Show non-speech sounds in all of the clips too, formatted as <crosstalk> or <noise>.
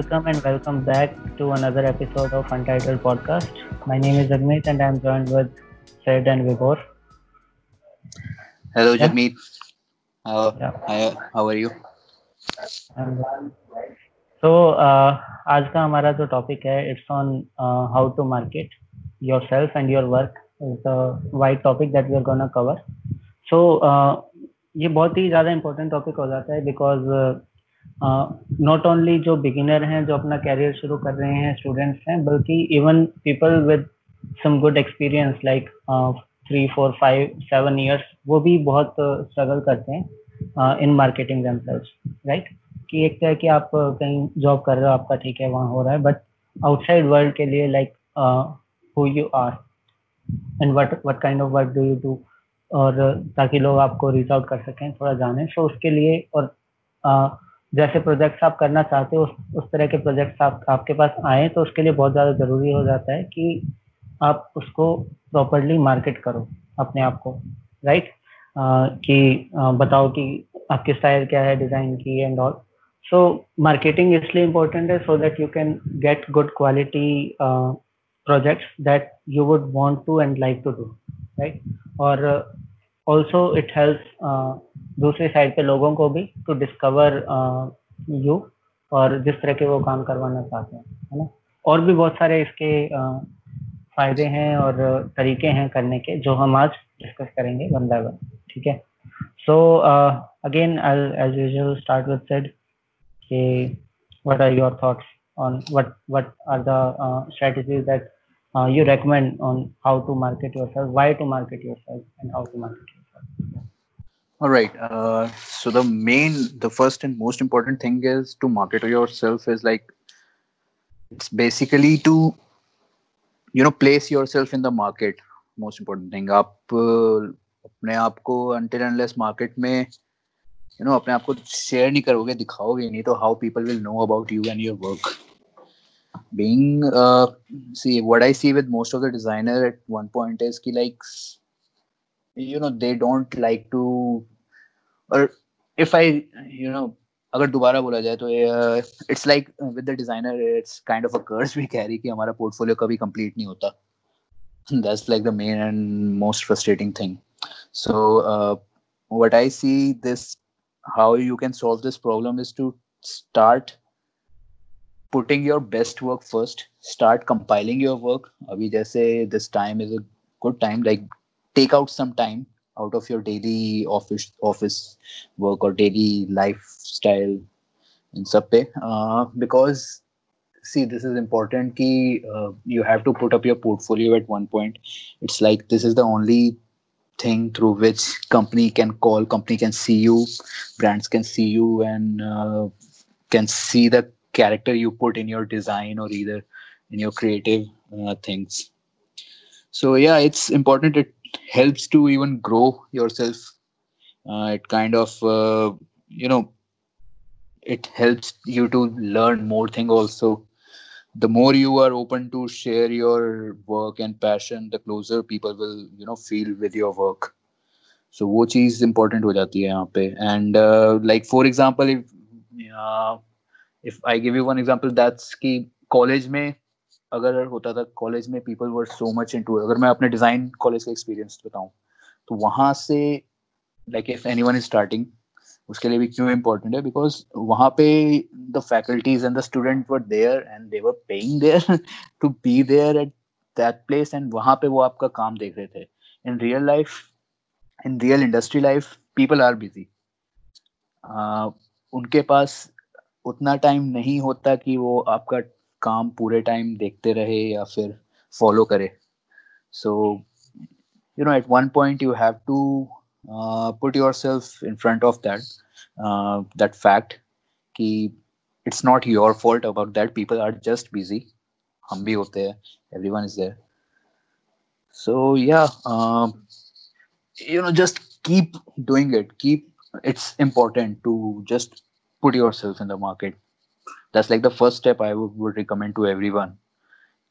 Welcome and welcome back to another episode of Untitled Podcast. My name is Agmeet and I'm joined with Sid and Vibhor. Hello, Yeah. Jagmeet. How, Yeah. hi, how are you? सो आज का हमारा जो topic है it's on how to market yourself and your work is the wide topic that we are gonna cover so ये बहुत ही ज़्यादा important topic हो जाता है बिकॉज़ नॉट ओनली जो बिगिनर हैं जो अपना कैरियर शुरू कर रहे हैं स्टूडेंट्स हैं बल्कि even people with some good experience like three four five seven years वो भी बहुत स्ट्रगल करते हैं इन मार्केटिंग themselves राइट कि एक तो है कि आप कहीं जॉब कर रहे हो आपका ठीक है वहाँ हो रहा है बट आउटसाइड वर्ल्ड के लिए like who you are and what what kind of work do you do और ताकि लोग आपको रीच आउट कर सकें थोड़ा जाने। सो so उसके लिए और uh, जैसे प्रोजेक्ट्स आप करना चाहते हो उस, उस तरह के प्रोजेक्ट्स आप आपके पास आए तो उसके लिए बहुत ज़्यादा ज़रूरी हो जाता है कि आप उसको प्रॉपरली मार्केट करो अपने आप को राइट कि uh, बताओ कि आपकी स्टाइल क्या है डिज़ाइन की एंड ऑल सो मार्केटिंग इसलिए इम्पोर्टेंट है so that you can get good quality projects that you would want to and like to do right और ऑल्सो इट हेल्प दूसरी साइड पे लोगों को भी टू डिस्कवर यू और जिस तरह के वो काम करवाना चाहते हैं है ना? और भी बहुत सारे इसके uh, फ़ायदे हैं और तरीके हैं करने के जो हम आज डिस्कस करेंगे वन बाय वन ठीक है? So again as usual start with said कि what are your thoughts on what what are uh, strategies that uh, you recommend on how to market yourself why to market yourself and how to market yourself All right. Uh, so the main, the first and most important thing is to market yourself is like it's basically to you know place yourself in the market. Most important thing. आप uh, अपने आप को until unless market में you know अपने आप को share नहीं करोगे दिखाओगे नहीं तो how people will know about you and your work. Being uh, see what I see with most of the designer at one point is कि like you know they don't like to or if i you know अगर दोबारा बोला जाए तो it's like with the designer it's kind of a curse we carry कि हमारा portfolio कभी complete नहीं होता that's like the main and most frustrating thing so what I see this how you can solve this problem is to start putting your best work first start compiling your work. Abhi say this time is a good time like take out some time out of your daily office office work or daily lifestyle in pe. Uh, because see this is important key uh, you have to put up your portfolio at one point. It's like this is the only thing through which company can call company can see you brands can see you and uh, can see the character you put in your design or either in your creative uh, things. So yeah it's important. It helps to even grow yourself. Uh, it kind of uh, you know it helps you to learn more thing also. The more you are open to share your work and passion the closer people will you know feel with your work. So wo is important ho jati and uh, like for example if uh, if I give you one example, that's कि college में अगर होता था college में people were so much into अगर मैं अपने design college का एक्सपीरियंस बताऊँ तो वहाँ से like if anyone is starting उसके लिए भी क्यों इम्पोर्टेंट है? बिकॉज़ वहाँ पे the faculties and the student were there and they were paying there to be there at that place and वहाँ पे वो आपका काम देख रहे थे. In real life in real industry life people are busy उनके पास उतना टाइम नहीं होता कि वो आपका काम पूरे टाइम देखते रहे या फिर फॉलो करे। So you know at one point you have to put yourself in front of that that fact कि it's not your fault about that people are just busy हम भी होते हैं. Everyone is there so या you know just keep doing it keep it's important to just put yourself in the market that's like the first step i would, would recommend to everyone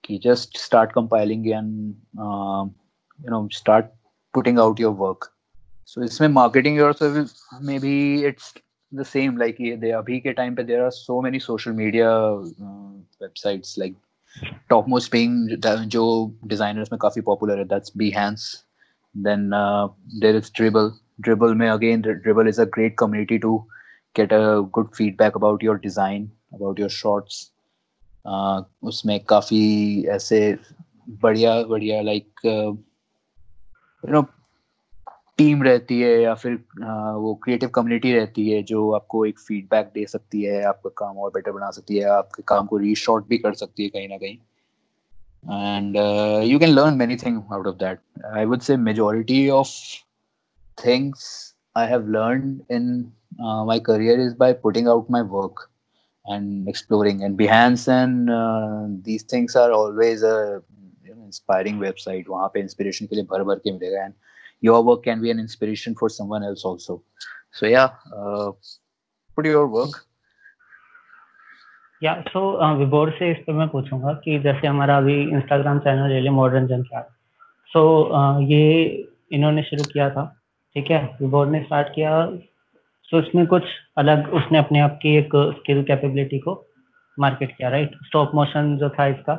ki just start compiling and um, you know start putting out your work so इसमें marketing yourself is maybe it's the same like they abhi ke time pe there are so many social media uh, websites like topmost being जो designers में काफी popular है that's Behance then uh, there is Dribble Dribble में again Dribble is a great community to Get a good feedback about your design about your shots uh, उसमें काफ़ी ऐसे बढ़िया बढ़िया लाइक यू नो टीम रहती है या फिर वो क्रिएटिव कम्युनिटी रहती है जो आपको एक फीडबैक दे सकती है आपका काम और बेटर बना सकती है आपके काम को रीशॉर्ट भी कर सकती है कहीं ना कहीं and uh, you can learn many things out of that i would say majority of things i have learned in uh, my career is by putting out my work and exploring and behance and uh, these things are always a you know, inspiring website वहाँ पे inspiration के लिए भर भर के मिलेगा and your work can be an inspiration for someone else also so yeah uh, put your work या सो विबोर से इस पर मैं पूछूंगा कि जैसे हमारा अभी इंस्टाग्राम चैनल ले लिया मॉडर्न जन क्या सो ये इन्होंने शुरू किया था ठीक है विबोर ने स्टार्ट किया सो so, इसमें कुछ अलग उसने अपने आप की एक स्किल कैपेबिलिटी को मार्केट किया राइट स्टॉप मोशन जो था इसका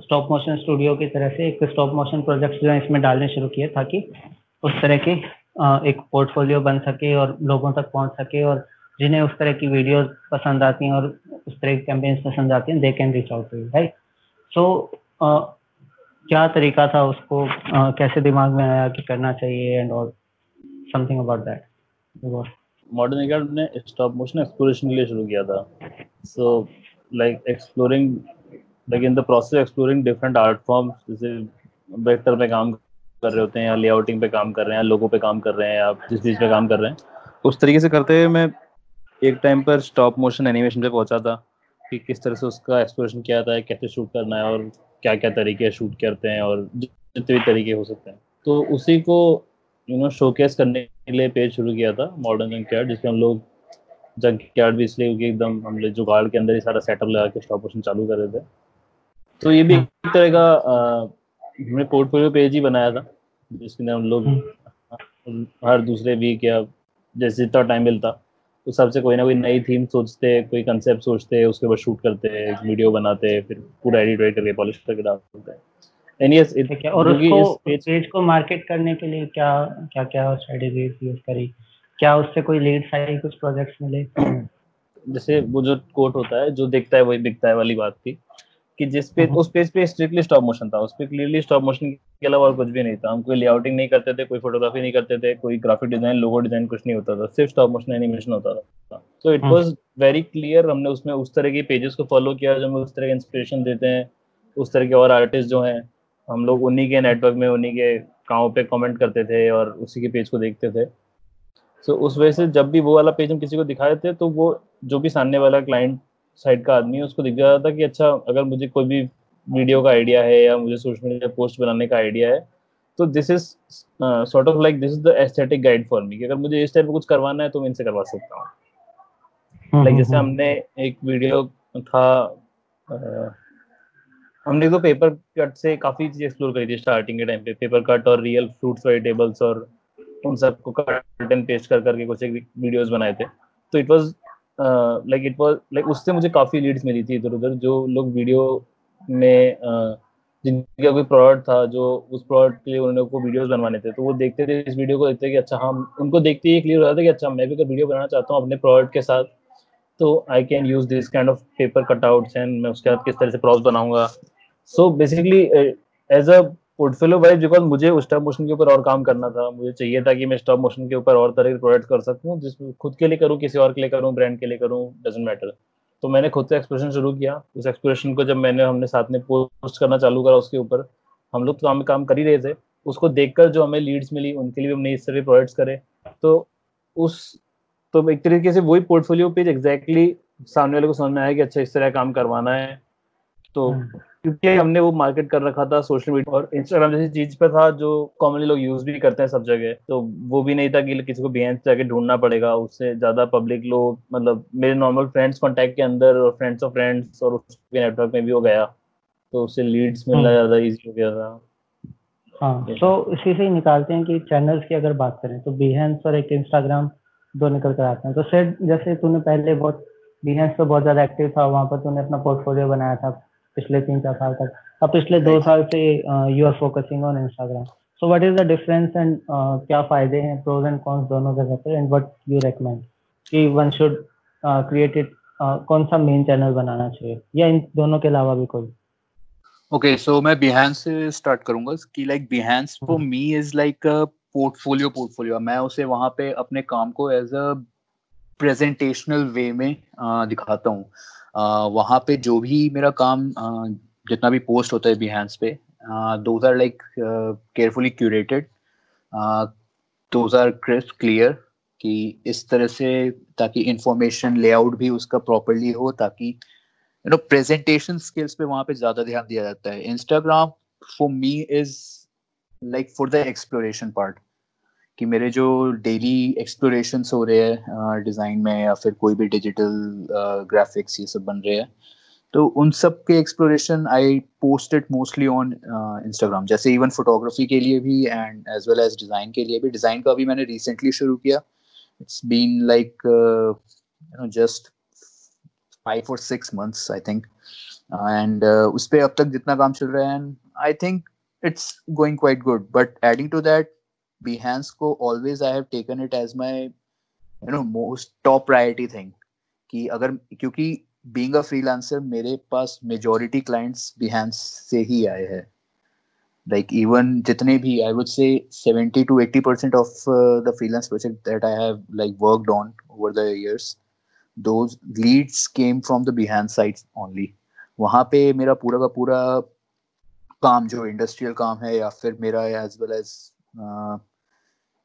स्टॉप मोशन स्टूडियो की तरह से एक स्टॉप मोशन प्रोजेक्ट जो है इसमें डालने शुरू किए ताकि उस तरह के एक पोर्टफोलियो बन सके और लोगों तक पहुँच सके और जिन्हें उस तरह की वीडियोस पसंद आती हैं और उस तरह की कैंपेन्स पसंद आती हैं they can reach out to right so क्या तरीका था उसको uh, कैसे दिमाग में आया कि करना चाहिए एंड और something about that modern account ने स्टॉप मोशन एक्सप्लोरेशन के लिए शुरू किया था। So like exploring like in the process exploring different art forms जैसे वेक्टर पे काम कर रहे होते हैं या लेआउटिंग पे काम कर रहे हैं लोगों पे काम कर रहे हैं या जिस चीज़ पे काम कर रहे हैं। उस तरीके से करते हुए मैं एक टाइम पर स्टॉप मोशन एनिमेशन पे पहुँचा था कि किस तरह से उसका एक्सप्लोरेशन किया जाता है, कैसे शूट करना है और क्या क्या तरीके शूट करते हैं और जितने भी तरीके हो सकते हैं। तो उसी को यू नो शोकेस करने लिए पेज शुरू किया था मॉडर्न जंक यार्ड जिसमें हम लोग जंक यार्ड भी इसलिए क्योंकि एकदम हम लोग जुगाड़ के अंदर ही सारा सेटअप लगा के स्टॉप मोशन चालू कर रहे थे तो ये भी। एक तरह का हमने पोर्टफोलियो पेज ही बनाया था जिसके अंदर हम लोग हाँ। हर दूसरे वीक या जैसे जितना टाइम मिलता उस हिसाब से कोई ना कोई नई थीम सोचते कोई कंसेप्ट सोचते उसके बाद शूट करते वीडियो बनाते फिर पूरा एडिट वेडिट करके पॉलिश करके डालते हैं एंड यस और उसको पेज, पेज को मार्केट करने के लिए क्या क्या क्या स्ट्रेटजीज यूज़ करी? क्या उससे कोई लीड्स आई कुछ प्रोजेक्ट्स मिले? जैसे वो जो कोट होता है जो दिखता है वही बिकता है वाली बात थी कि जिस पे उस पेज पे स्ट्रिक्टली स्टॉप मोशन था। उस पे क्लियरली स्टॉप मोशन के अलावा और कुछ भी नहीं था। हम कोई लेआउटिंग नहीं करते थे कोई फोटोग्राफी नहीं करते थे कोई ग्राफिक डिज़ाइन लोगो डिज़ाइन कुछ नहीं होता था। सिर्फ़ स्टॉप मोशन एनिमेशन होता था। तो इट वाज वेरी क्लियर हमने उसमें उस तरह के पेजेस को फॉलो किया जो हमें उस तरह के इंस्पिरेशन देते हैं उस तरह के और आर्टिस्ट जो हैं। हम लोग उन्हीं के नेटवर्क में उन्हीं के कामों पे कमेंट करते थे और उसी के पेज को देखते थे। सो so, उस वजह से जब भी वो वाला पेज हम किसी को दिखाए थे तो वो जो भी सामने वाला क्लाइंट साइड का आदमी है उसको दिख जाता था कि अच्छा अगर मुझे कोई भी वीडियो का आइडिया है या मुझे सोशल मीडिया पोस्ट बनाने का आइडिया है तो this is sort of like this is the aesthetic guide for me कि अगर मुझे इस टाइप का कुछ करवाना है तो मैं इनसे करवा सकता हूँ। लाइक हम्म, like, जैसे हम्म, हमने एक वीडियो था uh, हमने तो पेपर कट से काफ़ी चीज़ एक्सप्लोर करी थी स्टार्टिंग के टाइम पे। पेपर कट और रियल फ्रूट्स वेजिटेबल्स और उन सबको कट एंड पेस्ट कर करके कुछ एक वीडियोस बनाए थे। तो it was like it was like उससे मुझे काफ़ी लीड्स मिली थी इधर उधर जो लोग वीडियो में uh, जिनका कोई प्रोडक्ट था जो उस प्रोडक्ट के लिए उन्होंने को वीडियोस बनवाने थे तो वो देखते थे इस वीडियो को देखते कि अच्छा हम उनको देखते ही क्लियर हो जाता कि अच्छा मैं भी अगर वीडियो बनाना चाहता हूँ अपने प्रोडक्ट के साथ तो I can use this kind of paper cutouts and मैं उसके बाद किस तरह से प्रॉप्स बनाऊँगा। So basically as a portfolio wise because मुझे उस स्टॉप मोशन के ऊपर और काम करना था, मुझे चाहिए था कि मैं स्टॉप मोशन के ऊपर और तरह के प्रोडक्ट कर सकूँ जिसमें खुद के लिए करूँ, किसी और के लिए करूँ ब्रांड के लिए करूँ डजेंट मैटर तो मैंने खुद से एक्सप्रेशन शुरू किया। उस एक्सप्रेशन को जब मैंने, हमने साथ में पोस्ट करना चालू करा उसके ऊपर, हम लोग तो काम काम कर ही रहे थे। उसको देखकर जो हमें लीड्स मिली, उनके लिए हमने इस तरह के प्रोडक्ट्स करे। तो उस तो एक तरीके से वही पोर्टफोलियो पेज एग्जैक्टली सामने वाले को समझ में आया कि अच्छा इस तरह काम करवाना है। तो हम्म। क्योंकि हमने वो मार्केट कर रखा था सोशल मीडिया और इंस्टाग्राम जैसी चीज़ पे था जो कॉमनली लोग यूज़ भी करते हैं सब जगह। तो वो भी नहीं था कि किसी को बिहेंस जाके ढूंढना पड़ेगा उससे ज़्यादा पब्लिक लोग मतलब मेरे नॉर्मल फ्रेंड्स कॉन्टेक्ट के अंदर और फ्रेंड्स ऑफ़ फ्रेंड्स और उसके नेटवर्क में भी हो गया। तो उससे लीड्स मिलना हम्म। ज़्यादा ईजी हो गया था। हाँ तो इसी से ही निकालते हैं कि चैनल्स की अगर बात करें तो बिहेंस और एक इंस्टाग्राम दो निकल कर आते हैं। तो सेट जैसे तूने पहले बहुत बिहेंस पे बहुत ज़्यादा एक्टिव था वहाँ पर तूने अपना पोर्टफोलियो बनाया था। पिछले तीन चार साल तक। अब पिछले दो साल से you are focusing on Instagram so what is the difference and क्या फ़ायदे हैं प्रोज एंड कॉन्स दोनों जगह पे एंड व्हाट यू रेकमेंड कि वन शुड क्रिएट इट कौन सा मेन चैनल बनाना चाहिए? या इन दोनों के अलावा भी कोई? ओके सो मैं बिहान से स्टार्ट करूँगा कि like Behance for me is like portfolio portfolio मैं उसे वहाँ पे अपने काम को एज अ प्रेजेंटेशनल वे में दिखाता हूँ। वहाँ पे जो भी मेरा काम जितना भी पोस्ट होता है बिहान्स पे those are like carefully curated those are crisp clear कि इस तरह से ताकि इंफॉर्मेशन लेआउट भी उसका प्रॉपरली हो, ताकि यू नो प्रेजेंटेशन स्किल्स पे वहाँ पे ज़्यादा ध्यान दिया जाता है। Instagram for me is like for the exploration part कि मेरे जो डेली एक्सप्लोरेशन हो रहे हैं डिज़ाइन में या फिर कोई भी डिजिटल ग्राफिक्स ये सब बन रहे हैं तो उन सब के exploration I posted mostly on Instagram जैसे इवन फोटोग्राफी के लिए भी and as well as design के लिए भी. डिज़ाइन का भी मैंने रिसेंटली शुरू किया. It's been like five or six months I think. And uh, उस पर अब तक जितना काम चल रहा है and I think it's going quite good. But adding to that Behance को always I have taken it as my you know most top priority thing कि अगर, क्योंकि बीइंग अ फ्रीलांसर मेरे पास मेजॉरिटी क्लाइंट्स बिहेंस से ही आए हैं। लाइक इवन जितने भी I would say 70 to 80 percent of the freelance project that I have like worked on over the years those leads came from the Behance site only वहाँ पे मेरा पूरा का पूरा काम, जो इंडस्ट्रियल काम है या फिर मेरा as well as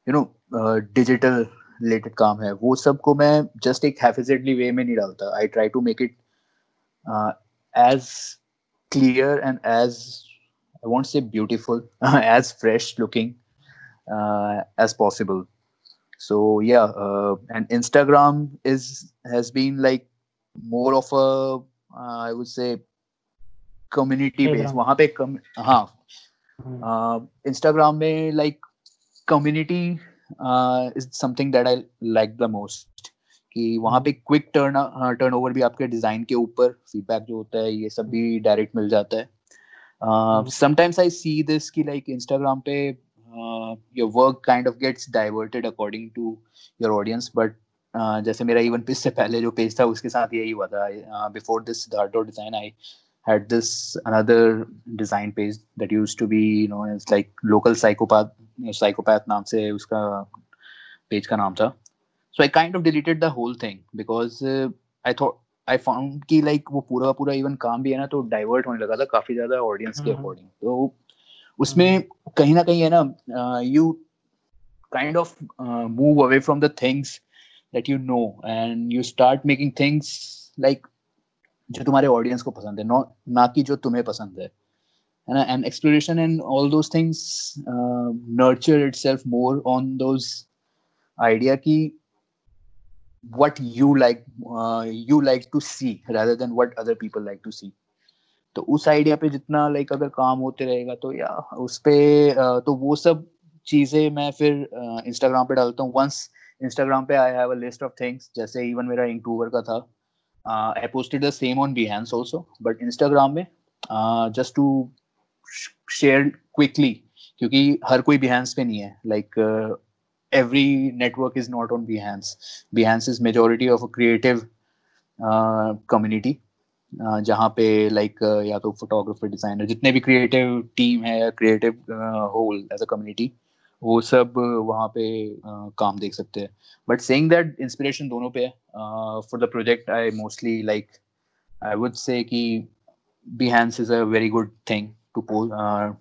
you know digital related काम है वो सबको मैं जस्ट एक हैफिजेडली वे में नहीं डालता। I try to make it as clear and as I want say beautiful as fresh looking as possible so या and Instagram is has been like more of I would say community based वहाँ पे कम हाँ। hmm. Instagram में like community is something that I like the most कि वहाँ पे quick turn turnover भी आपके डिज़ाइन के ऊपर फीडबैक जो होता है ये सब भी डायरेक्ट मिल जाता है। समटाइम्स आई सी दिस कि लाइक इंस्टाग्राम पे your work kind of gets diverted according to your audience but जैसे मेरा इवन पिस से पहले जो पेज था उसके साथ यही हुआ था। Before this दार्टो design I had this another design page that used to be you know it's like local psychopath psychopath नाम से उसका पेज का नाम था। So I kind of deleted the whole thing because uh, I thought I found कि like वो पूरा पूरा इवन काम भी है ना तो डाइवर्ट होने लगा था काफ़ी ज़्यादा ऑडियंस के अकॉर्डिंग तो उसमें कहीं ना कहीं है ना you kind of move away from the things that you know and you start making things like जो तुम्हारे ऑडियंस को पसंद है ना कि जो तुम्हें पसंद है। है ना? And exploration and all those things nurture itself more on those idea की what you like uh, you like to see rather than what other people like to see. तो उस आइडिया पे जितना लाइक अगर काम होते रहेगा तो या उस पे तो वो सब चीज़ें मैं फिर इंस्टाग्राम पे डालता हूँ। वंस इंस्टाग्राम पे I have a list of things जैसे इवन मेरा इंक्टूबर का था। I posted the same on Behance also but Instagram में जस्ट टू शेयर क्विकली क्योंकि हर कोई बिहेंस पे नहीं है. Like every network is not is not on is majority of uh, community uh, जहाँ पे लाइक uh, या तो फोटोग्राफर डिज़ाइनर जितने भी क्रिएटिव टीम है creative whole as a community वो सब वहाँ पे uh, काम देख सकते हैं. बट सेइंग दैट इंस्पिरेशन दोनों पे है. For the project I mostly like I would say कि behance is a very good thing. Uh,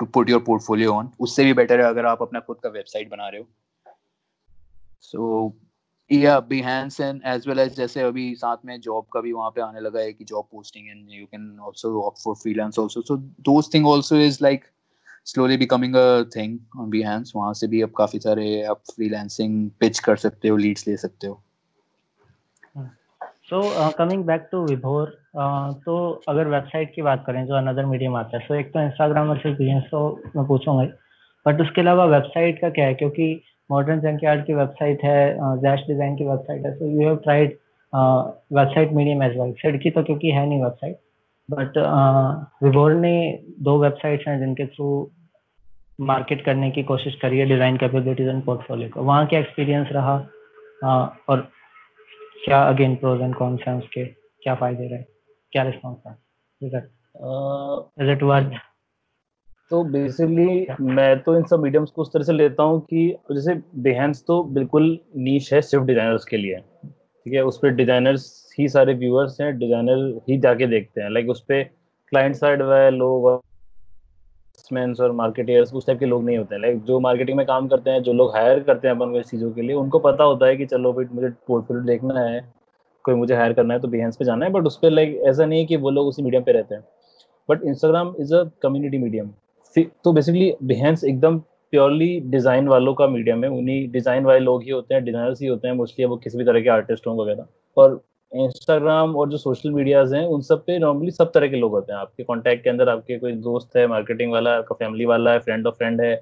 to put your portfolio on उससे भी बेटर है अगर आप अपना खुद का वेबसाइट बना रहे हो। सो या Behance and as well as जैसे अभी साथ में जॉब का भी वहाँ पे आने लगा है कि job posting and you can also opt for freelance also so those thing also is like slowly becoming a thing on Behance वहाँ से भी अब काफ़ी सारे आप फ्रीलांसिंग पिच कर सकते हो लीड्स ले सकते हो। So coming back to Vibhor तो अगर वेबसाइट की बात करें जो अनदर मीडियम आता है सो so, एक तो इंस्टाग्राम और बिज़नेस तो मैं पूछूँगा बट उसके अलावा वेबसाइट का क्या है? क्योंकि मॉडर्न जंकयार्ड की वेबसाइट है जैश डिज़ाइन की वेबसाइट है so you have tried website medium as well said की तो क्योंकि है नहीं वेबसाइट बट विबोर ने दो वेबसाइट्स हैं जिनके थ्रू मार्केट करने की कोशिश करी है डिज़ाइन कैपेबिलिटीज एंड पोर्टफोलियो को। वहाँ क्या एक्सपीरियंस रहा? Uh, और क्या अगेन प्रोज एंड कॉन्स हैं उसके? क्या फ़ायदे रहे? क्या रिस्पॉन्स था इज़ इट वर्थ तो बेसिकली मैं तो इन सब मीडियम्स को उस तरह से लेता हूँ कि जैसे बिहेंस तो बिल्कुल नीच है सिर्फ़ डिजाइनर्स के लिए। ठीक है? उस पर डिजाइनर्स ही सारे व्यूअर्स हैं डिज़ाइनर ही जाके देखते हैं। लाइक उस पर क्लाइंट साइड वाले लोग और मार्केटर्स उस टाइप के लोग नहीं होते हैं। लाइक जो मार्केटिंग में काम करते हैं, जो लोग हायर करते हैं अपन को इस चीज़ों के लिए, उनको पता होता है कि चलो भाई, मुझे पोर्टफोलियो देखना है, कोई मुझे हायर करना है तो बिहेंस पे जाना है बट उस पर लाइक ऐसा नहीं है कि वो लोग उसी मीडियम पे रहते हैं। But Instagram is a community medium तो बेसिकली बिहेंस एकदम प्योरली डिज़ाइन वालों का मीडियम है। उन्हीं डिज़ाइन वाले लोग ही होते हैं डिज़ाइनर्स ही होते हैं मोस्टली वो किसी भी तरह के आर्टिस्ट हों वगैरह। और इंस्टाग्राम और जो सोशल मीडियाज हैं, उन सब पे नॉर्मली सब तरह के लोग होते हैं। आपके कॉन्टैक्ट के अंदर आपके कोई दोस्त है मार्केटिंग वाला है आपका फैमिली वाला है फ्रेंड ऑफ़ फ्रेंड है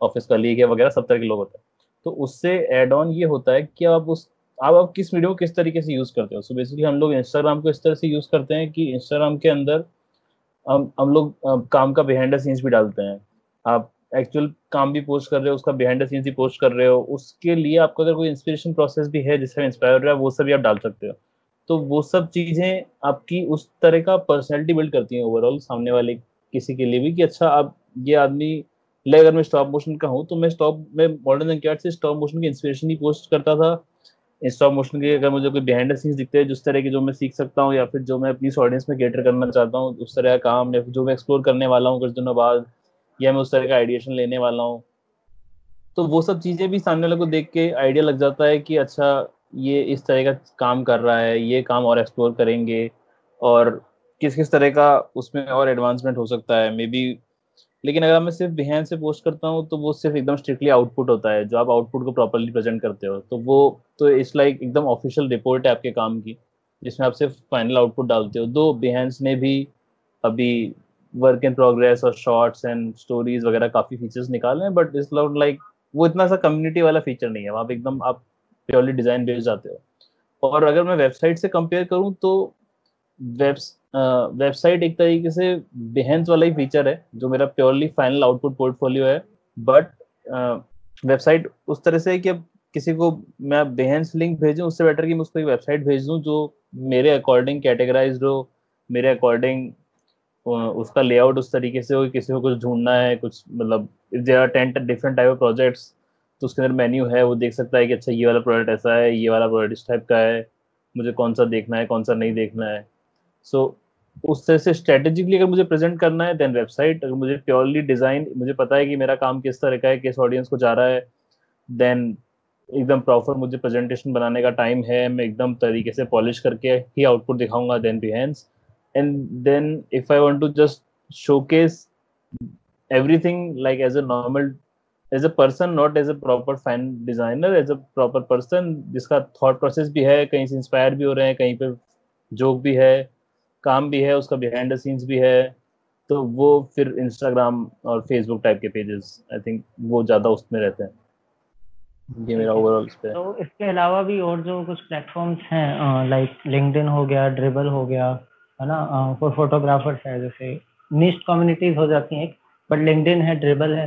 ऑफ़िस कलीग है वगैरह, सब तरह के लोग होते हैं। तो उससे एड ऑन ये होता है कि आप उस, आप आप किस वीडियो को किस तरीके से यूज़ करते हो। सो बेसिकली हम लोग इंस्टाग्राम को इस तरह से यूज़ करते हैं कि इंस्टाग्राम के अंदर हम हम लोग काम का बिहाइंड द सीन्स भी डालते हैं। आप एक्चुअल काम भी पोस्ट कर रहे हो, उसका बिहाइंड द सीन्स भी पोस्ट कर रहे हो, उसके लिए आपका अगर कोई इंस्पिरेशन प्रोसेस भी है, जिससे इंस्पायर हो रहा है, वो सब भी आप डाल सकते हो। तो वो सब चीज़ें आपकी उस तरह का पर्सनैलिटी बिल्ड करती हैं ओवरऑल सामने वाले किसी के लिए भी कि अच्छा अब ये आदमी, ले अगर मैं स्टॉप मोशन का हूँ तो मैं स्टॉप में मॉडर्न जंकयार्ड से स्टॉप मोशन की इंस्पिरेशन ही पोस्ट करता था। स्टॉप मोशन के अगर मुझे कोई बिहाइंड सीन्स दिखते हैं, जिस तरह के जो मैं सीख सकता हूँ या फिर जो मैं अपनी ऑडियंस में कैटर करना चाहता हूँ, उस तरह का काम या फिर जो मैं एक्सप्लोर करने वाला हूँ कुछ दिनों बाद, या मैं उस तरह का आइडिएशन लेने वाला हूँ तो वो सब चीज़ें भी सामने वाले को देख के आइडिया लग जाता है कि अच्छा ये इस तरह का काम कर रहा है, ये काम और एक्सप्लोर करेंगे और किस किस तरह का उसमें और एडवांसमेंट हो सकता है मे बी लेकिन अगर मैं सिर्फ़ बिहान से पोस्ट करता हूँ तो वो सिर्फ़ एकदम स्ट्रिक्टली आउटपुट होता है, जो आप आउटपुट को प्रॉपरली प्रेजेंट करते हो। तो वो तो इट्स लाइक एकदम ऑफिशियल रिपोर्ट है आपके काम की, जिसमें आप सिर्फ़ फाइनल आउटपुट डालते हो। दो बिहेंस ने भी अभी वर्क इन प्रोग्रेस और शॉर्ट्स एंड स्टोरीज वगैरह काफ़ी फीचर्स निकाले हैं बट इट्स लाइक वो इतना सा कम्युनिटी वाला फीचर नहीं है। वहाँ एकदम, आप प्योरली डिज़ाइन बेस्ड जाते हो। और अगर मैं वेबसाइट से कंपेयर करूँ तो वेब वेबसाइट एक तरीके से बिहेंस वाला ही फीचर है, जो मेरा प्योरली फाइनल आउटपुट पोर्टफोलियो है। बट वेबसाइट उस तरह से है कि अब किसी को मैं बिहेंस लिंक भेजूँ, उससे बेटर कि मैं उसको एक वेबसाइट भेज दूँ जो मेरे अकॉर्डिंग कैटेगराइज हो, मेरे अकॉर्डिंग उसका लेआउट उस तरीके से हो किसी को कुछ ढूंढना है, कुछ मतलब there are ten different type of projects तो उसके अंदर मेन्यू है वो देख सकता है कि अच्छा ये वाला प्रोडक्ट ऐसा है ये वाला प्रोडक्ट इस टाइप का है मुझे कौन सा देखना है कौन सा नहीं देखना है। सो so, उस तरह से स्ट्रेटेजिकली अगर मुझे प्रेजेंट करना है देन वेबसाइट अगर मुझे प्योरली डिज़ाइन मुझे पता है कि मेरा काम किस तरह का है किस ऑडियंस को जा रहा है देन एकदम प्रॉपर मुझे प्रेजेंटेशन बनाने का टाइम है मैं एकदम तरीके से पॉलिश करके ही आउटपुट दिखाऊँगा then Behance and then if I want to just showcase everything like as a normal as a person not as a proper fan designer as a proper person जिसका thought process भी है कहीं से inspire भी हो रहे हैं कहीं पे जोक भी है काम भी है उसका बिहाइंड द सीन्स भी है तो वो फिर इंस्टाग्राम और फेसबुक टाइप के पेजेस आई थिंक वो ज़्यादा उसमें रहते हैं। ये मेरा ओवरऑल इस पे तो इसके अलावा भी और जो कुछ प्लेटफॉर्म्स हैं लाइक लिंक्डइन हो गया ड्रिबल हो गया है ना? फॉर फोटोग्राफर्स है जैसे निस्ट कम्युनिटीज हो जाती हैं बट लिंक्डइन है ड्रिबल है।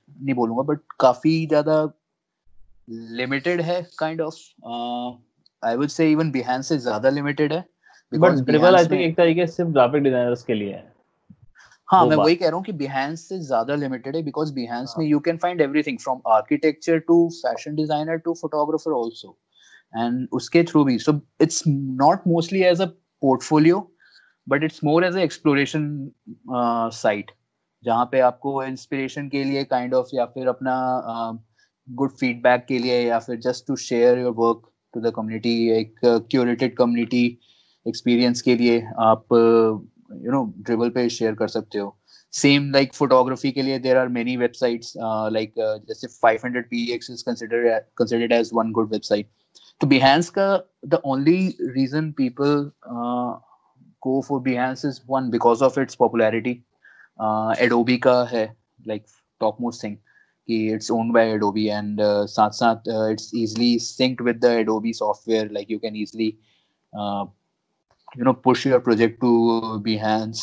नहीं बोलूँगा बट काफ़ी ज़्यादा लिमिटेड है kind of I would say even Behance से ज़्यादा लिमिटेड है बट ड्रिबल आई थिंक एक तरीके से सिर्फ़ ग्राफिक डिजाइनर्स के लिए है। हाँ मैं वही कह रहा हूँ कि बिहांस से ज़्यादा लिमिटेड है बिकॉज़ बिहांस में you can find everything from architecture to fashion designer to photographer also and उसके थ्रू भी। So it's not mostly as a portfolio but it's more as a exploration site जहाँ पे आपको inspiration के लिए kind kind of of, या फिर अपना गुड uh, फीडबैक के लिए या फिर just to share your work to the community एक क्यूरेटेड कम्युनिटी एक्सपीरियंस के लिए आप यू नो ड्रिबल पे शेयर कर सकते हो। सेम लाइक फोटोग्राफी के लिए there are many websites like जैसे 500 px is considered considered as one good website तो Behance का the only reason people uh, go for Behance is one because of its popularity uh, का है like topmost thing कि it's owned by Adobe and uh, साथ साथ uh, it's easily synced the Adobe software like you can easily uh, you know push your project to Behance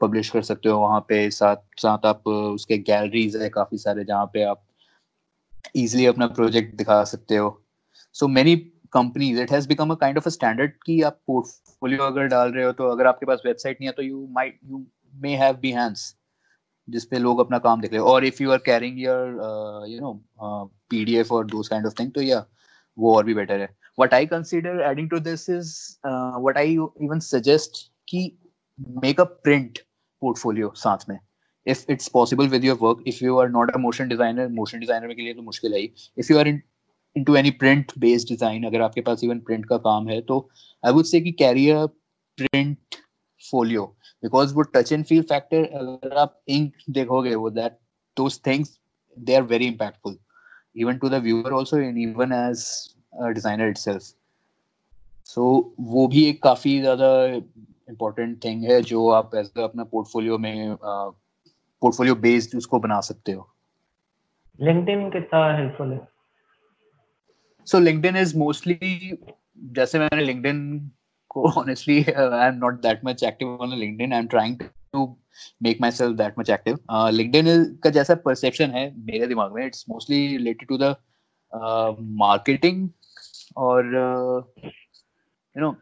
publish कर सकते हो वहाँ पे। साथ साथ आप उसके गैलरीज है काफ़ी सारे जहाँ पे आप इजिली अपना प्रोजेक्ट दिखा सकते हो। So many companies it has become a kind of a standard कि आप पोर्टफोलियो अगर डाल रहे हो तो अगर आपके पास वेबसाइट नहीं है तो you might you may have Behance, जिसपे लोग अपना काम देख रहे और if you are carrying your you know PDF और दोस काइंड ऑफ़ थिंग तो या वो और भी बेटर है। What I consider adding to this is what I even suggest कि मेक अ प्रिंट पोर्टफोलियो साथ में। If it's possible with your work if you are not a motion designer motion designer के लिए तो मुश्किल है if you are into any print based design अगर आपके पास इवन प्रिंट का काम है तो आई वुड से कि carry a print folio because वो touch and feel factor अगर आप ink देखोगे वो that those things they are very impactful. Even to the viewer also and even as designer itself so वो भी एक काफ़ी ज़्यादा इम्पोर्टेंट थिंग है जो आप एज अपना पोर्टफोलियो में पोर्टफोलियो बेस्ड उसको बना सकते हो। लिंक्डइन कितना हेल्पफुल है? सो लिंक्डइन इज़ मोस्टली जैसे मैंने LinkedIn honestly I am not that much active on LinkedIn I am trying to make myself that much active LinkedIn का जैसा परसेप्शन है मेरे दिमाग में it's mostly related to the marketing और you know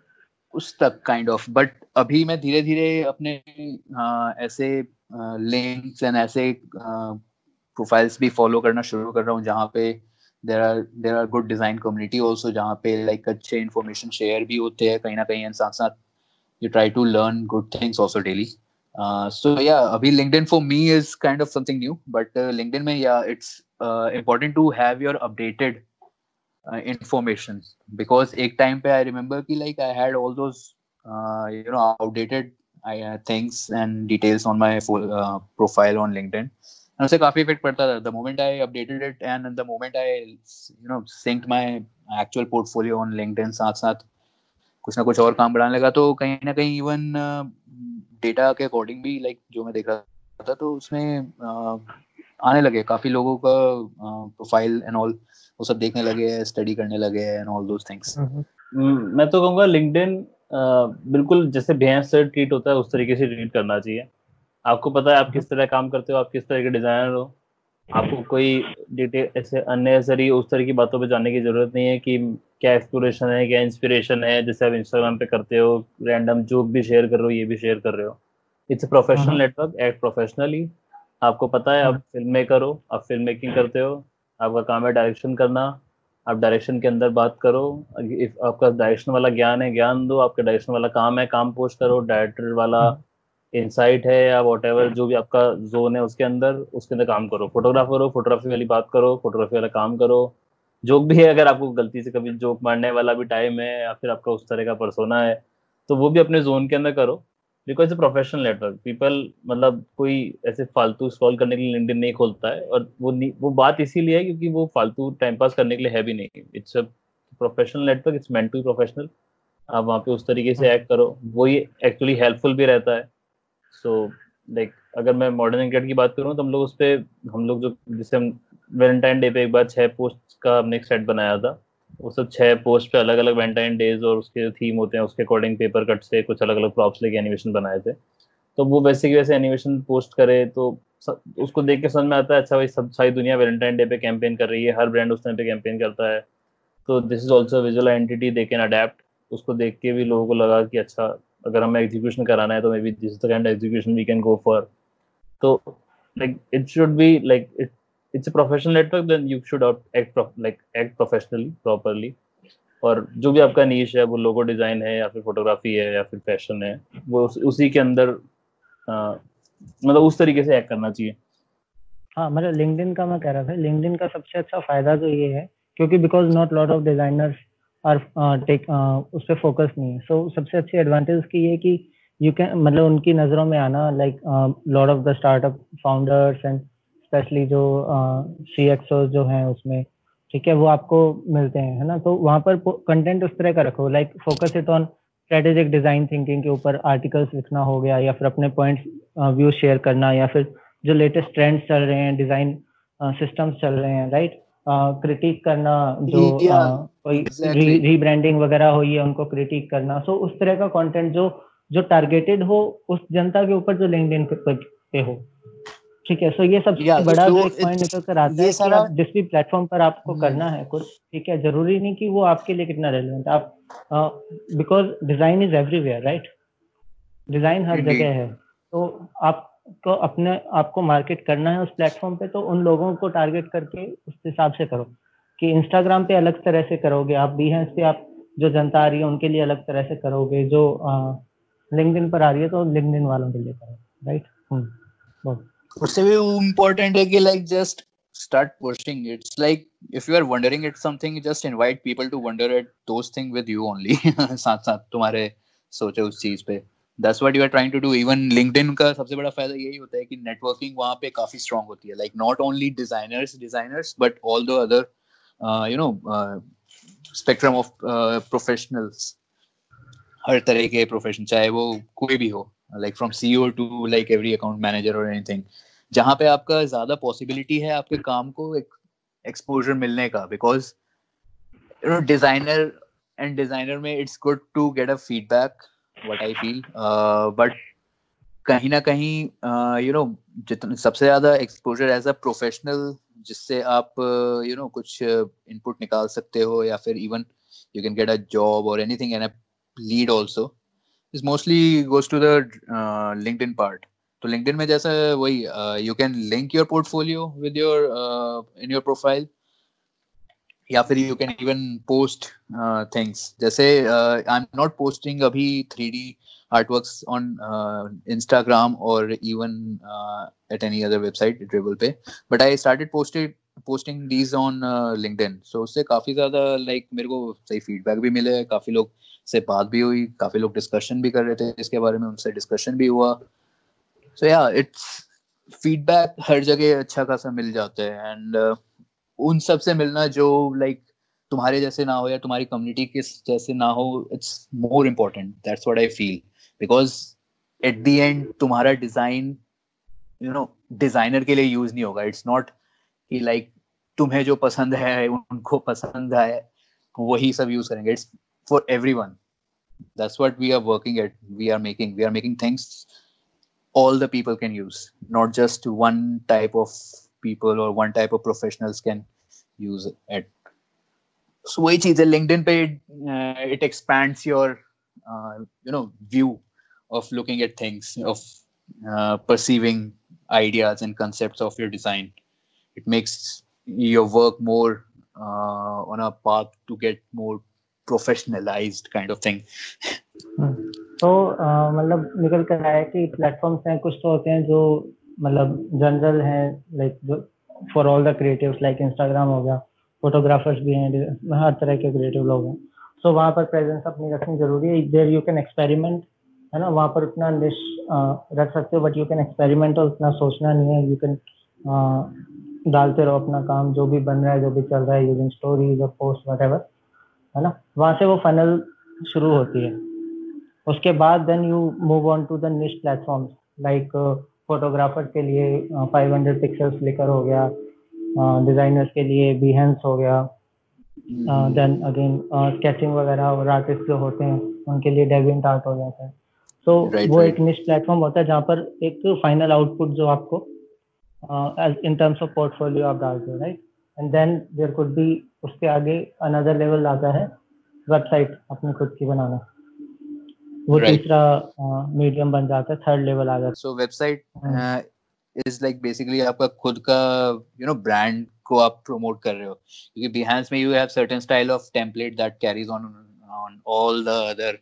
उस तक काइंड ऑफ़ बट अभी मैं धीरे धीरे अपने uh, ऐसे लिंक्स एंड ऐसे प्रोफाइल्स भी फॉलो करना शुरू कर रहा हूँ जहाँ पे there are there are good design community also जहाँ पे लाइक अच्छे इन्फॉर्मेशन शेयर भी होते हैं कहीं ना कहीं एंड साथ साथ you try to learn good things also daily so या अभी LinkedIn for me is kind of something new but LinkedIn में या it's important to have your updated uh, information because एक time पे I remember कि like I had all those uh, you know outdated uh, things and details on my full, uh, profile on LinkedIn And उससे काफ़ी effect पड़ता था। The moment I updated it and the moment I you know synced my actual portfolio on LinkedIn साथ साथ कुछ ना कुछ और काम बढ़ाने लगा तो कहीं ना कहीं इवन डेटा uh, के अकॉर्डिंग भी लाइक like, जो मैं देख रहा था तो उसमें uh, आने लगे। काफ़ी लोगों का प्रोफ़ाइल एंड ऑल वो सब देखने लगे हैं स्टडी करने लगे हैं एंड ऑल दोस थिंग्स मैं तो कहूँगा लिंक्डइन बिल्कुल जैसे भैंस से ट्रीट होता है उस तरीके से ट्रीट करना चाहिए। आपको पता है आप किस तरह काम करते हो आप किस तरह के डिज़ाइनर हो? आपको कोई डिटेल ऐसे अननेसरी उस तरह की बातों पे जाने की ज़रूरत नहीं है कि क्या एक्सप्लोरेशन है क्या इंस्पिरेशन है? जैसे आप इंस्टाग्राम पे करते हो रैंडम जोक भी शेयर कर रहे हो ये भी शेयर कर रहे हो। It's a professional network act professionally आपको पता है आप फ़िल्म मेकर हो आप फ़िल्म मेकिंग करते हो आपका काम है डायरेक्शन करना। आप डायरेक्शन के अंदर बात करो इफ़ आपका डायरेक्शन वाला ज्ञान है ज्ञान दो आपका डायरेक्शन वाला काम है काम पोस्ट करो डायरेक्टर वाला इंसाइट है या वॉट जो भी आपका जोन है उसके अंदर उसके अंदर काम करो। फोटोग्राफर हो फोटोग्राफी वाली बात करो फोटोग्राफी वाला काम करो। जोक भी है अगर आपको गलती से कभी जोक मारने वाला भी टाइम है या फिर आपका उस तरह का परसोना है तो वो भी अपने जोन के अंदर करो। Because a professional network people मतलब कोई ऐसे फालतू स्क्रॉल करने के लिए लिंक्डइन नहीं खोलता है और वो वो बात इसीलिए है क्योंकि वो फालतू टाइम पास करने के लिए है भी नहीं। It's a professional network it's meant to professional आप वहाँ पे उस तरीके से एक्ट करो। वो ये एक्चुअली हेल्पफुल भी रहता है। सो so, लाइक like, अगर मैं मॉडर्न इंकेट की बात करूँ तो हम लोग उस पर हम लोग जो जिसे हम वैलेंटाइन डे पे एक बार छः पोस्ट का हमने एक सेट बनाया था वो सब छः पोस्ट पे अलग अलग वेंटाइन डेज़ और उसके जो थीम होते हैं उसके अकॉर्डिंग पेपर कट से कुछ अलग अलग प्रॉप्स लेके एनिमेशन बनाए थे। तो वो वैसे की वैसे एनिमेशन पोस्ट करे तो उसको देख के समझ में आता है अच्छा भाई सब सारी दुनिया वैलेंटाइन डे पे कैंपेन कर रही है हर ब्रांड उस टाइम पे कैंपेन करता है। तो this is also visual identity they can adapt उसको देख के भी लोगों को लगा कि अच्छा अगर हमें एग्जीक्यूशन कराना है तो maybe this the kind execution we can go for तो like it should be like it it's a professional network then you should act pro, like act professionally properly. और जो भी आपका नीच है वो लोगो डिज़ाइन है या फिर फोटोग्राफी है या फिर फ़ैशन है वो उस, उसी के अंदर आ, मतलब उस तरीके से एक्ट करना चाहिए। हाँ मतलब लिंक्डइन का मैं कह रहा था लिंक्डइन का सबसे अच्छा फ़ायदा तो ये है क्योंकि because not lot of designers are take उस पर फोकस नहीं है। सो so, सबसे अच्छी एडवांटेज उसकी ये कि यू कैन मतलब उनकी नज़रों में आना like lord of the startup founders and specially जो सी uh, जो हैं उसमें ठीक है वो आपको मिलते हैं है ना? तो वहाँ पर कंटेंट उस तरह का रखो। Like focus it on strategic design thinking के ऊपर आर्टिकल्स लिखना हो गया या फिर अपने पॉइंट्स व्यू शेयर करना या फिर जो लेटेस्ट ट्रेंड्स चल रहे हैं डिज़ाइन सिस्टम्स चल रहे हैं राइट क्रिटिक करना जो कोई रीब्रांडिंग वगैरह हुई है उनको क्रिटिक करना। सो so, उस तरह का कंटेंट जो जो टारगेटेड हो उस जनता के ऊपर जो लिंक्डइन पे हो। ठीक है? सो so ये सबसे yeah, बड़ा so जो एक पॉइंट निकल कर आता है सारा... कि जिस भी प्लेटफॉर्म पर आपको hmm. करना है कुछ ठीक है? ज़रूरी नहीं कि वो आपके लिए कितना रेलिवेंट आप because design is everywhere right design हर जगह है। तो आप को अपने आपको मार्केट करना है उस प्लेटफॉर्म पे तो उन लोगों को टारगेट करके उस हिसाब से करो कि इंस्टाग्राम पे अलग तरह से करोगे। आप बीहेंस पे आप जो जनता आ रही है, उनके लिए अलग तरह से करोगे। जो लिंक्डइन पर आ रही है तो लिंक्डइन वालों के लिए करो राइट हम्म उससे भी इम्पोर्टेंट है कि like just start pushing it's like if you are wondering at something, just invite people to wonder at those things with you only. <laughs> साथ साथ तुम्हारे सोचे उस चीज़ पे। That's what you are trying to do even LinkedIn का सबसे बड़ा फ़ायदा यही होता है कि नेटवर्किंग वहाँ पे काफ़ी स्ट्रांग होती है. Like not only designers designers but all the other you know spectrum of professionals हर तरह के प्रोफेशन चाहे वो कोई भी हो like from CEO to like every account manager और एनीथिंग जहाँ पे आपका ज़्यादा पॉसिबिलिटी है आपके काम को एक एक्सपोजर मिलने का because you know designer and designer में it's good to get a feedback what I feel but कहीं ना कहीं यू नो जितना सबसे ज़्यादा एक्सपोजर एज अ प्रोफेशनल जिससे आप यू uh, नो कुछ इनपुट निकाल सकते हो या फिर even you can get a job और anything and lead also is mostly goes to the LinkedIn part तो लिंक्डइन में जैसा वही you can link your portfolio with your in your profile या फिर you can even post things जैसे I am not posting अभी three D artworks on Instagram और even at any other website Dribbble पे. But I started posted posting these on LinkedIn so उससे काफ़ी ज़्यादा like like, मेरे को सही फीडबैक भी मिले काफ़ी लोग से बात भी हुई काफ़ी लोग डिस्कशन भी कर रहे थे इसके बारे में उनसे डिस्कशन भी हुआ. सो या इट्स फीडबैक हर जगह अच्छा खासा मिल जाता है एंड uh, उन सबसे मिलना जो लाइक like, तुम्हारे जैसे ना हो या तुम्हारी कम्युनिटी के जैसे ना हो it's more important that's what I feel because at the end तुम्हारा डिज़ाइन यू नो डिज़ाइनर के लिए यूज़ नहीं होगा. इट्स नॉट कि लाइक तुम्हें जो पसंद है उनको पसंद है वही सब यूज़ करेंगे. It's for everyone that's what we are working at. We are making we are making things all the people can use. Not just one type of people or one type of professionals can use it so वही चीज है LinkedIn पे uh, it expands your uh, you know view of looking at things of uh, perceiving ideas and concepts of your design it makes your work more uh, on a path to get more professionalized kind of thing तो uh, मतलब निकल कर आया कि platforms हैं कुछ तो होते हैं जो मतलब जनरल है like for all the creatives like Instagram हो गया फोटोग्राफर्स भी हैं हर तरह के क्रिएटिव लोग हैं। सो so, वहाँ पर प्रेजेंस अपनी रखनी ज़रूरी है। देर यू कैन एक्सपेरिमेंट है ना? वहाँ पर उतना निश रख सकते हो बट यू कैन एक्सपेरिमेंट और उतना सोचना नहीं है। यू कैन डालते रहो अपना काम जो भी बन रहा है जो भी चल रहा है यूजिंग स्टोरीज और पोस्ट वट है ना? वहाँ से वो फनल शुरू होती है। उसके बाद then you move on to the niche platforms like photographer के लिए फाइव हंड्रेड पिक्सल्स फ्लिकर हो गया डिजाइनर्स के लिए बिहेंस हो गया देन अगेन स्केचिंग वगैरह और आर्टिस्ट जो होते हैं उनके लिए डेविंट आर्ट हो जाता है। तो right, वो right. एक निश प्लेटफॉर्म होता है जहाँ पर एक फाइनल आउटपुट जो आपको इन टर्म्स ऑफ़ पोर्टफोलियो आप डालते हो right and then there could be उसके आगे अनदर लेवल आता है वेबसाइट अपनी खुद की बनाना। वो right. तीसरा मीडियम बन जाता है थर्ड लेवल आ जाता है। So website is like basically आपका खुद का यू नो ब्रांड को आप प्रमोट कर रहे हो। क्योंकि बिहेंस में you have certain style of template that carries on on all the other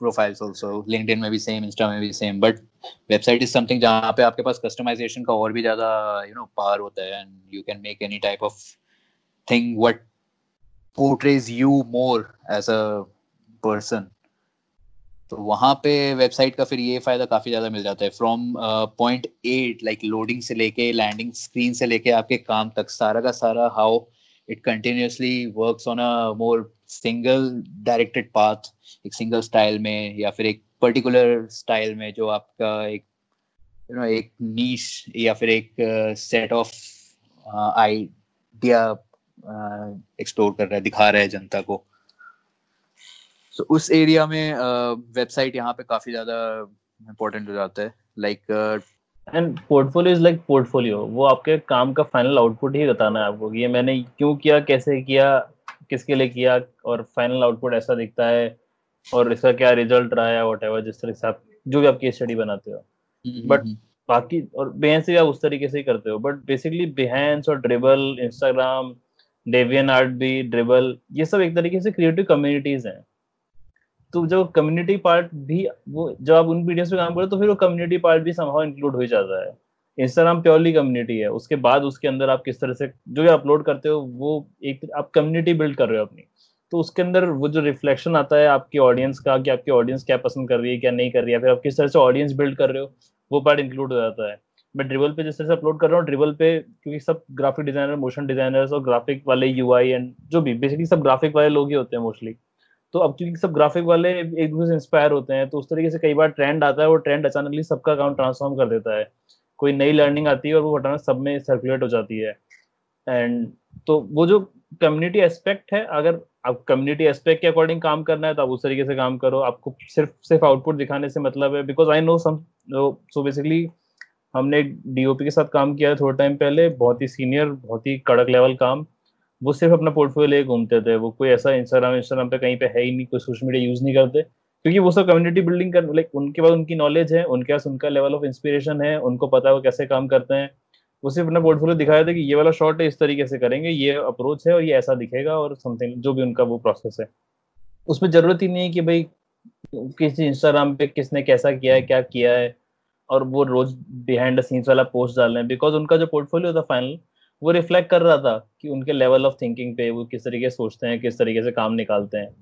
profiles also LinkedIn में भी सेम इंस्टा में भी same but website is something जहाँ पे आपके पास कस्टमाइजेशन का और भी ज़्यादा यू नो पावर होता है। And you can make any type of thing what portrays you more as a person तो वहाँ पे वेबसाइट का फिर ये फ़ायदा काफ़ी ज़्यादा मिल जाता है। From point at like loading से लेके लैंडिंग स्क्रीन से लेके आपके काम तक, सारा का सारा how it continuously works on a more single directed path एक सिंगल स्टाइल में या फिर एक पर्टिकुलर स्टाइल में जो आपका एक यू नो एक नीश या फिर एक सेट ऑफ़ आइडिया एक्सप्लोर कर रहा है, दिखा रहा है जनता को। सो so, उस एरिया में वेबसाइट uh, यहाँ पे काफ़ी ज़्यादा इम्पोर्टेंट हो जाता है। Like and portfolio is like portfolio वो आपके काम का फाइनल आउटपुट ही बताना है आपको ये मैंने क्यों किया कैसे किया किसके लिए किया और फाइनल आउटपुट ऐसा दिखता है और इसका क्या रिज़ल्ट रहा है वट जिस तरह से आप जो भी आप केस स्टडी बनाते हो। But hmm, hmm. बाकी और बेहन भी आप उस तरीके से ही करते हो। बट बेसिकली बेहन्स और ड्रिबल इंस्टाग्राम डेवियन आर्ट भी ड्रिबल ये सब एक तरीके से क्रिएटिव कम्युनिटीज हैं। तो जो कम्युनिटी पार्ट भी, वो जब आप उन वीडियोस पे काम करो तो फिर वो कम्युनिटी पार्ट भी समहाउ इंक्लूड हो जाता है। इंस्टाग्राम प्योरली कम्युनिटी है। उसके बाद उसके अंदर आप किस तरह से, जो भी अपलोड करते हो, वो एक, आप कम्युनिटी बिल्ड कर रहे हो अपनी। तो उसके अंदर वो जो रिफ्लेक्शन आता है आपकी ऑडियंस का, कि आपकी ऑडियंस क्या पसंद कर रही है, क्या नहीं कर रही है फिर आप किस तरह से ऑडियंस बिल्ड कर रहे हो, वो पार्ट इंक्लूड हो जाता है। मैं ड्रिबल पे जिस तरह से अपलोड कर रहा हूँ ड्रिबल पे क्योंकि सब ग्राफिक डिज़ाइनर मोशन डिजाइनर्स और ग्राफिक वाले यू एंड जो भी बेसिकली सब ग्राफिक वाले लोग ही होते हैं मोस्टली तो अब क्योंकि सब ग्राफिक वाले एक दूसरे से इंस्पायर होते हैं तो उस तरीके से कई बार ट्रेंड आता है, वो ट्रेंड अचानकली सबका अकाउंट ट्रांसफॉर्म कर देता है। कोई नई लर्निंग आती है और वो अचानक सब में सर्कुलेट हो जाती है। एंड तो वो जो कम्युनिटी एस्पेक्ट है, अगर आप कम्युनिटी एस्पेक्ट के अकॉर्डिंग काम करना है तो आप उस तरीके से काम करो। आपको सिर्फ़ सिर्फ़ आउटपुट दिखाने से मतलब है because I know some so basically हमने डीओपी के साथ काम किया है थोड़ा टाइम पहले, बहुत ही सीनियर बहुत ही कड़क लेवल काम। वो सिर्फ़ अपना पोर्टफोलियो लेके घूमते थे, वो कोई ऐसा इंस्टाग्राम इंस्टाग्राम पे कहीं पे है ही नहीं, कोई सोशल मीडिया यूज़ नहीं करते, क्योंकि वो सब कम्युनिटी बिल्डिंग कर लाइक उनके पास उनकी नॉलेज है, उनके पास उनका लेवल ऑफ़ इंस्पिरेशन है, उनको पता है वो कैसे काम करते हैं। वो सिर्फ़ अपना पोर्टफोलियो दिखाया था कि ये वाला शॉर्ट है, इस तरीके से करेंगे, ये अप्रोच है और ये ऐसा दिखेगा और समथिंग जो भी उनका वो प्रोसेस है। उसमें ज़रूरत ही नहीं है कि भाई किसी इंस्टाग्राम पे किसने कैसा किया है, क्या किया है और वो रोज बिहाइंड द सीन्स वाला पोस्ट डाल रहे हैं बिकॉज़ उनका जो पोर्टफोलियो था फाइनल वो रिफ्लेक्ट कर रहा था कि उनके लेवल ऑफ़ थिंकिंग पे वो किस तरीके से सोचते हैं किस तरीके से काम निकालते हैं।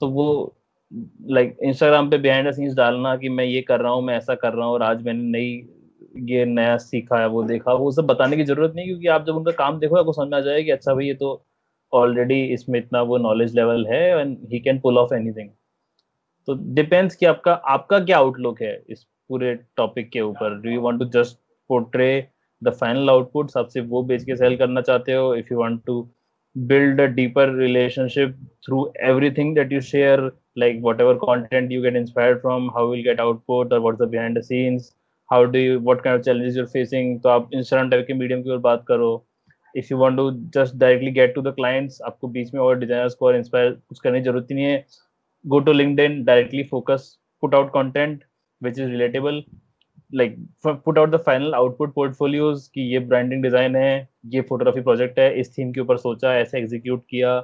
तो वो लाइक like, इंस्टाग्राम पे बिहाइंड सीन्स डालना कि मैं ये कर रहा हूँ मैं ऐसा कर रहा हूँ और आज मैंने नई ये नया सीखा है वो देखा। वो सब बताने की ज़रूरत नहीं क्योंकि आप जब उनका काम देखो आपको समझ में आ जाएगा कि अच्छा भाई ये तो ऑलरेडी इसमें इतना वो नॉलेज लेवल है and he can pull off anything तो डिपेंड्स कि आपका आपका क्या आउटलुक है इस पूरे टॉपिक के ऊपर। Do you want to just portray the final output आप सिर्फ़ वो बेच के सेल करना चाहते हो if you want to build a deeper relationship through everything that you share like whatever content you get inspired from how will get output or what's the behind the scenes how do you what kind of challenges you're facing तो आप Instagram type के medium की ओर बात करो if you want to just directly get to the clients आपको बीच में और डिजाइनर्स को और इंस्पायर कुछ करने की ज़रूरत नहीं है go to LinkedIn directly focus put out content which is relatable like put out the final output portfolios कि ये ब्रांडिंग डिज़ाइन है, ये फोटोग्राफी प्रोजेक्ट है, इस थीम के ऊपर सोचा, ऐसे एग्जीक्यूट किया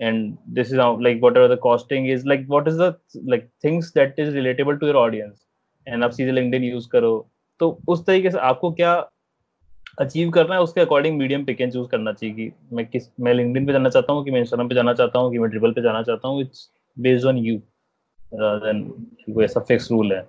and this is like whatever the costing is like what is the like things that is relatable to your audience and आप सीधे लिंकडिन यूज़ करो तो उस तरीके से आपको क्या अचीव करना है, उसके अकॉर्डिंग मीडियम पिक चूज़ करना चाहिए कि मैं किस, मैं लिंकडिन पे जाना चाहता हूँ कि मैं इंस्टाग्राम पे जाना चाहता हूँ कि मैं ड्रिबल पे जाना चाहता हूँ it's based on you then कोई ऐसा फिक्स रूल है।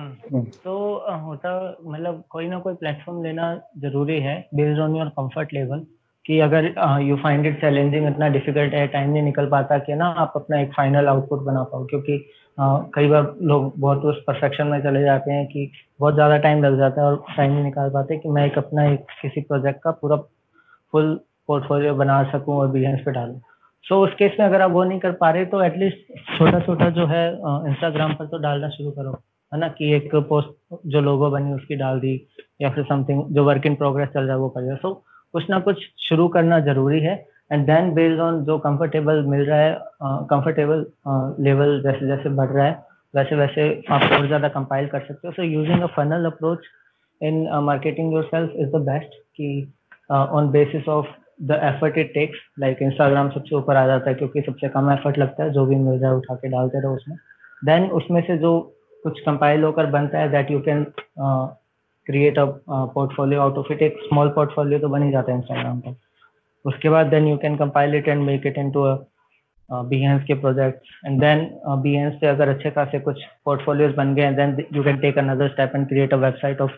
तो होता मतलब कोई ना कोई प्लेटफॉर्म लेना ज़रूरी है based on your comfort level कि अगर यू फाइंड इट चैलेंजिंग इतना डिफ़िकल्ट है टाइम नहीं निकल पाता कि ना आप अपना एक फाइनल आउटपुट बना पाओ। क्योंकि uh, कई बार लोग बहुत उस परफेक्शन में चले जाते हैं कि बहुत ज़्यादा टाइम लग जाता है और टाइम नहीं निकाल पाते कि मैं एक अपना एक किसी प्रोजेक्ट का पूरा फुल पोर्टफोलियो बना सकूँ और बिज़नेस पे डालूं। सो so, उस केस में अगर आप वो नहीं कर पा रहे तो एटलीस्ट छोटा छोटा जो है इंस्टाग्राम पर तो डालना शुरू करो। है ना, कि एक पोस्ट जो लोगो बनी उसकी डाल दी, या फिर समथिंग जो वर्क इन प्रोग्रेस चल रहा है वो कर दिया सो कुछ ना कुछ शुरू करना ज़रूरी है। एंड देन बेस्ड ऑन जो कंफर्टेबल मिल रहा है कंफर्टेबल लेवल जैसे जैसे बढ़ रहा है, वैसे वैसे आप और ज़्यादा कंपाइल कर सकते हो। So using a funnel approach in marketing yourself is the best कि on basis of the effort it takes like Instagram सबसे ऊपर आ जाता है, क्योंकि सबसे कम एफर्ट लगता है, जो भी मिल जाए उठा के डालते रहो उसमें। देन उसमें से जो कुछ कंपाइल होकर बनता है that you can create a portfolio out of it एक स्मॉल पोर्टफोलियो तो बन ही जाता है इंस्टाग्राम पर। उसके बाद then you can compile it and make it into Behance के प्रोजेक्ट एंड देन बीहेंस से अगर अच्छे खासे कुछ पोर्टफोलियोज बन गए then you can take another step and create a website of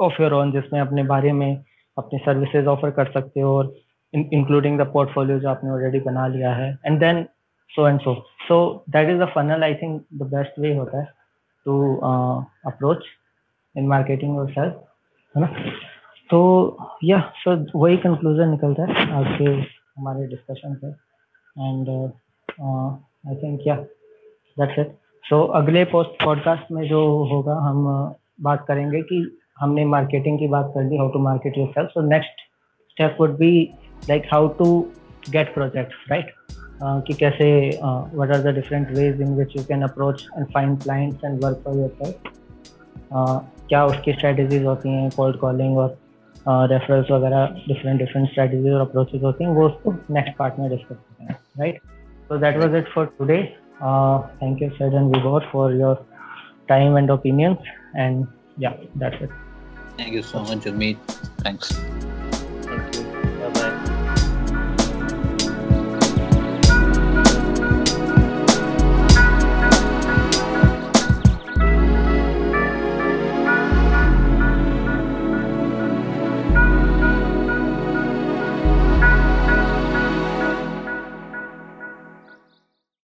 of your own जिसमें अपने बारे में अपनी सर्विसेज़ ऑफ़र कर सकते हो और इंक्लूडिंग द पोर्टफोलियो जो आपने ऑलरेडी बना लिया है. And then so and so so that is the funnel I think the best way होता है। To approach in marketing yourself है ना? तो या सो वही कंक्लूजन निकलता है आज के हमारे डिस्कशन से and I think yeah that's it so अगले पोस्ट पॉडकास्ट में जो होगा हम uh, बात करेंगे कि हमने मार्केटिंग की बात कर ली how to market yourself so next step would be like how to get project right कि कैसे what are the different ways in which you can approach and find clients and work for yourself क्या उसकी strategies होती हैं cold calling और referrals वगैरह different different strategies और approaches होती हैं, वो उसको नेक्स्ट पार्ट में डिस्कस करते हैं right so that was it for today thank you sir and Vibhor for your time and opinions and yeah, that's it. Thank you so much, Amit. thanks.